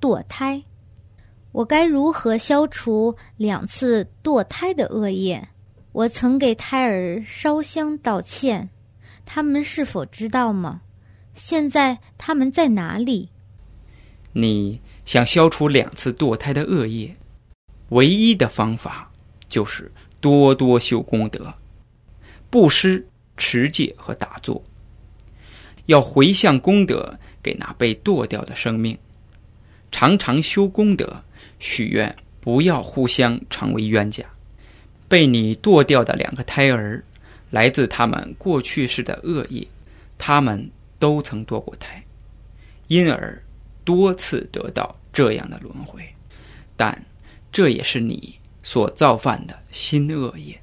堕胎我该如何消除两次堕胎的恶业？我曾给胎儿烧香道歉，他们是否知道吗？现在他们在哪里？你想消除两次堕胎的恶业，唯一的方法就是多多修功德，布施、持戒和打坐。要回向功德给那被堕掉的生命，常常修功德，许愿不要互相成为冤家。被你堕掉的两个胎儿，来自他们过去世的恶业，他们都曾堕过胎，因而多次得到这样的轮回。但这也是你所造犯的新恶业。